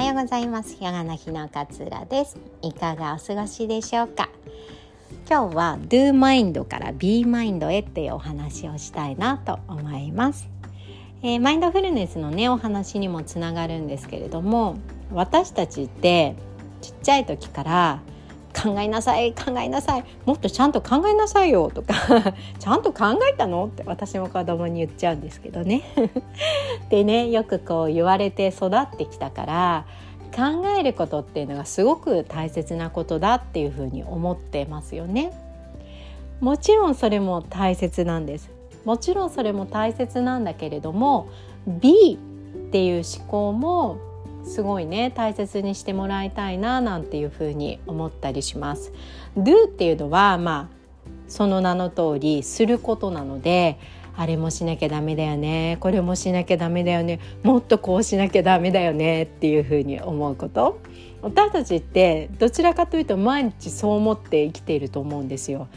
はようございます。ヨガの日の勝浦です。いかがお過ごしでしょうか？今日は Do Mind から Be Mind へっていうお話をしたいなと思います、えー、マインドフルネスのねお話にもつながるんですけれども私たちってちっちゃい時から考えなさい考えなさいもっとちゃんと考えなさいよとか ちゃんと考えたの？って私も子供に言っちゃうんですけどね でねよくこう言われて育ってきたから考えることっていうのがすごく大切なことだっていうふうに思ってますよね。もちろんそれも大切なんです。もちろんそれも大切なんだけれども B っていう思考もすごいね大切にしてもらいたいななんていうふうに思ったりします。Do っていうのはまあその名の通りすることなのであれもしなきゃダメだよねこれもしなきゃダメだよねもっとこうしなきゃダメだよねっていうふうに思うこと私たちってどちらかというと毎日そう思って生きていると思うんですよ。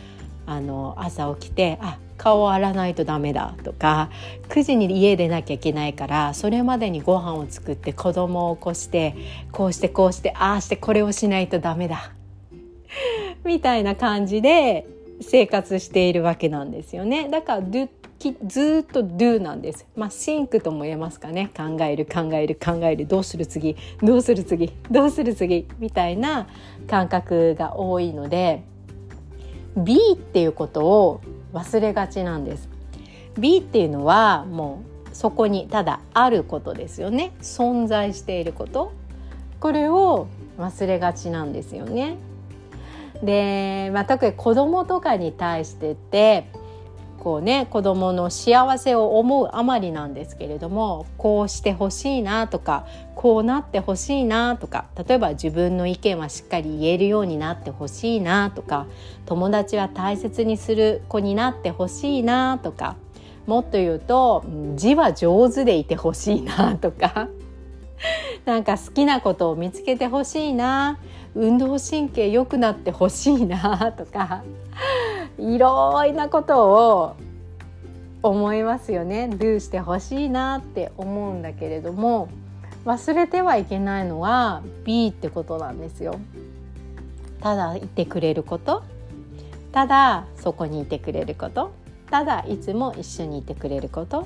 あの朝起きてあ顔を洗わないとダメだとか9時に家出なきゃいけないからそれまでにご飯を作って子供を起こしてこうしてこうしてああしてこれをしないとダメだみたいな感じで生活しているわけなんですよね。だからずっと do なんです。まあシンクとも言えますかね。考える考える考える。どうする次？どうする次？どうする次？みたいな感覚が多いので B っていうことを忘れがちなんです。B っていうのはもうそこにただあることですよね。存在していること。これを忘れがちなんですよね。で、まあ、特に子供とかに対してってこうね子供の幸せを思うあまりなんですけれどもこうしてほしいなとかこうなってほしいなとか例えば自分の意見はしっかり言えるようになってほしいなとか友達は大切にする子になってほしいなとかもっと言うと字は上手でいてほしいなとか なんか好きなことを見つけてほしいな運動神経良くなってほしいなとかいろいなことを思いますよね。do してほしいなって思うんだけれども忘れてはいけないのは B ってことなんですよ。ただいてくれること。ただそこにいてくれること。ただいつも一緒にいてくれること。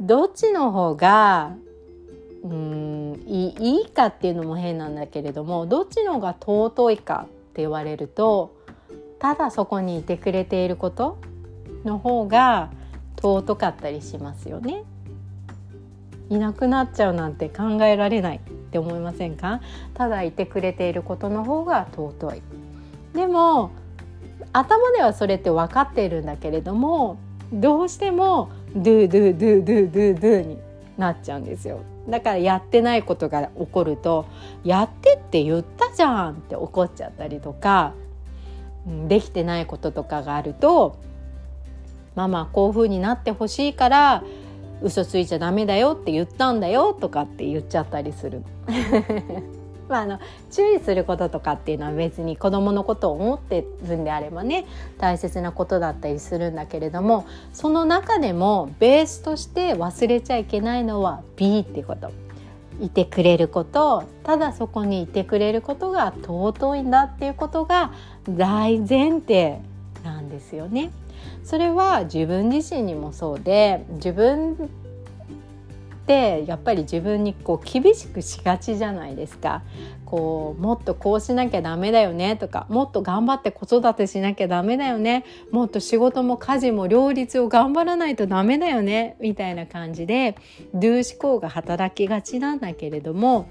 どっちの方がうんいいかっていうのも変なんだけれどもどっちの方が尊いかって言われるとただそこにいてくれていることの方が尊かったりしますよね。いなくなっちゃうなんて考えられないって思いませんか？ただいてくれていることの方が尊い。でも頭ではそれって分かっているんだけれどもどうしても「do do do do do do」になっちゃうんですよ。だからやってないことが起こると「やってって言ったじゃん」って怒っちゃったりとかできてないこととかがあると「ママこういう風になってほしいから嘘ついちゃダメだよって言ったんだよ」とかって言っちゃったりする。まあ、あの注意することとかっていうのは別に子どものことを思ってるんであればね大切なことだったりするんだけれどもその中でもベースとして忘れちゃいけないのは B ってこと。いてくれることただそこにいてくれることが尊いんだっていうことが大前提なんですよね。それは自分自身にもそうで自分ってやっぱり自分にこう厳しくしがちじゃないですか。こうもっとこうしなきゃダメだよねとかもっと頑張って子育てしなきゃダメだよねもっと仕事も家事も両立を頑張らないとダメだよねみたいな感じで Do 思考が働きがちなんだけれども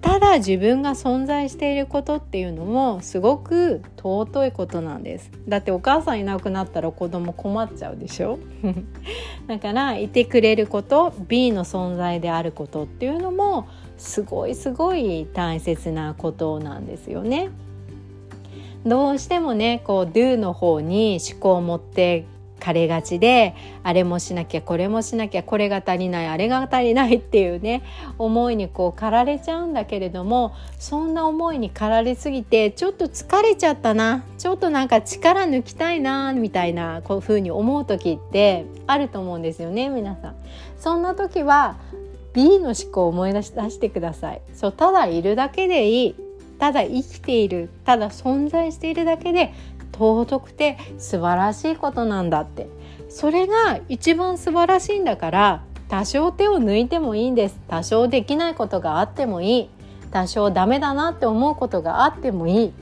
ただ自分が存在していることっていうのもすごく尊いことなんです。だってお母さんいなくなったら子供困っちゃうでしょ？だからいてくれること B の存在であることっていうのもすごいすごい大切なことなんですよね。どうしてもねこう Do の方に思考を持ってかれがちであれもしなきゃこれもしなきゃこれが足りないあれが足りないっていうね思いにこう駆られちゃうんだけれどもそんな思いに駆られすぎてちょっと疲れちゃったなちょっとなんか力抜きたいなみたいなこういうふうに思う時ってあると思うんですよね皆さん。そんな時は B の思考を思い出し出してください。そうただいるだけでいい。ただ生きている。ただ存在しているだけで尊くて素晴らしいことなんだって。それが一番素晴らしいんだから多少手を抜いてもいいんです。多少できないことがあってもいい。多少ダメだなって思うことがあってもいい。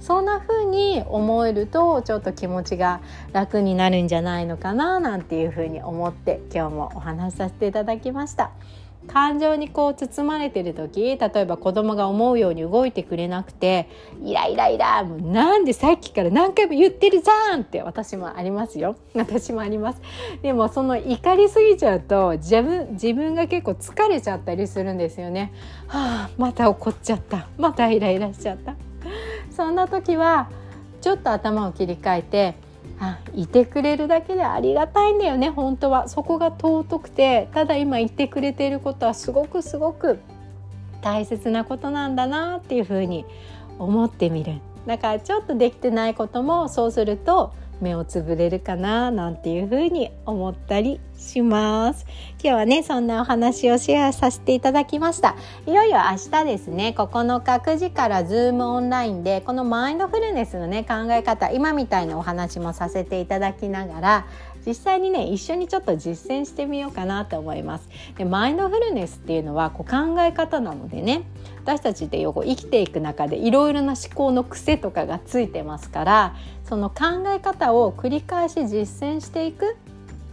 そんな風に思えるとちょっと気持ちが楽になるんじゃないのかななんていう風に思って今日もお話しさせていただきました。感情にこう包まれてる時例えば子供が思うように動いてくれなくてイライライラもうなんでさっきから何回も言ってるじゃんって私もありますよ。私もあります。でもその怒りすぎちゃうと自分自分が結構疲れちゃったりするんですよね。はあまた怒っちゃった。またイライラしちゃった。そんな時はちょっと頭を切り替えてあいてくれるだけでありがたいんだよね本当は。そこが尊くてただ今いてくれていることはすごくすごく大切なことなんだなっていうふうに思ってみる。だからちょっとできてないこともそうすると目をつぶれるかななんていうふうに思ったりします。今日はねそんなお話をシェアさせていただきました。いよいよ明日ですね。9日9時からズームオンラインでこのマインドフルネスのね考え方今みたいなお話もさせていただきながら実際にね一緒にちょっと実践してみようかなと思います。でマインドフルネスっていうのはこう考え方なのでね私たちってよく生きていく中でいろいろな思考の癖とかがついてますからその考え方を繰り返し実践していく。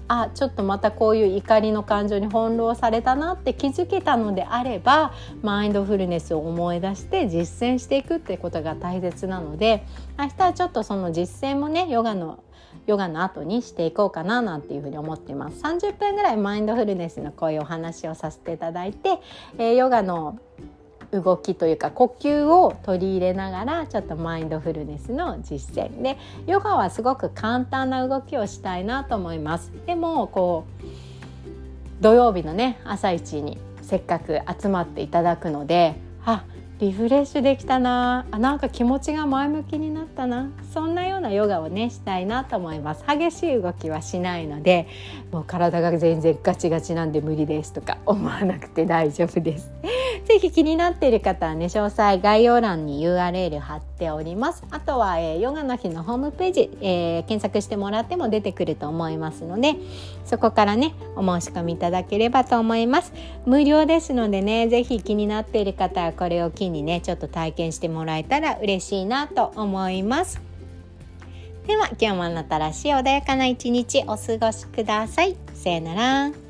あちょっとまたこういう怒りの感情に翻弄されたなって気づけたのであればマインドフルネスを思い出して実践していくってことが大切なので明日はちょっとその実践もねヨガのヨガの後にしていこうかななんていうふうに思っています。30分ぐらいマインドフルネスのこういうお話をさせていただいて、えー、ヨガの動きというか呼吸を取り入れながらちょっとマインドフルネスの実践。でヨガはすごく簡単な動きをしたいなと思います。でもこう土曜日のね朝一にせっかく集まっていただくのであリフレッシュできたな。あなんか気持ちが前向きになったな。そんなようなヨガをねしたいなと思います。激しい動きはしないのでもう体が全然ガチガチなんで無理ですとか思わなくて大丈夫です。ぜひ気になっている方はね詳細概要欄に URL 貼っておりますあとは、えー、ヨガの日のホームページ、えー、検索してもらっても出てくると思いますのでそこからねお申し込みいただければと思います無料ですのでねぜひ気になっている方はこれを機にねちょっと体験してもらえたら嬉しいなと思いますでは今日もあなたらしい穏やかな一日お過ごしください。さよなら。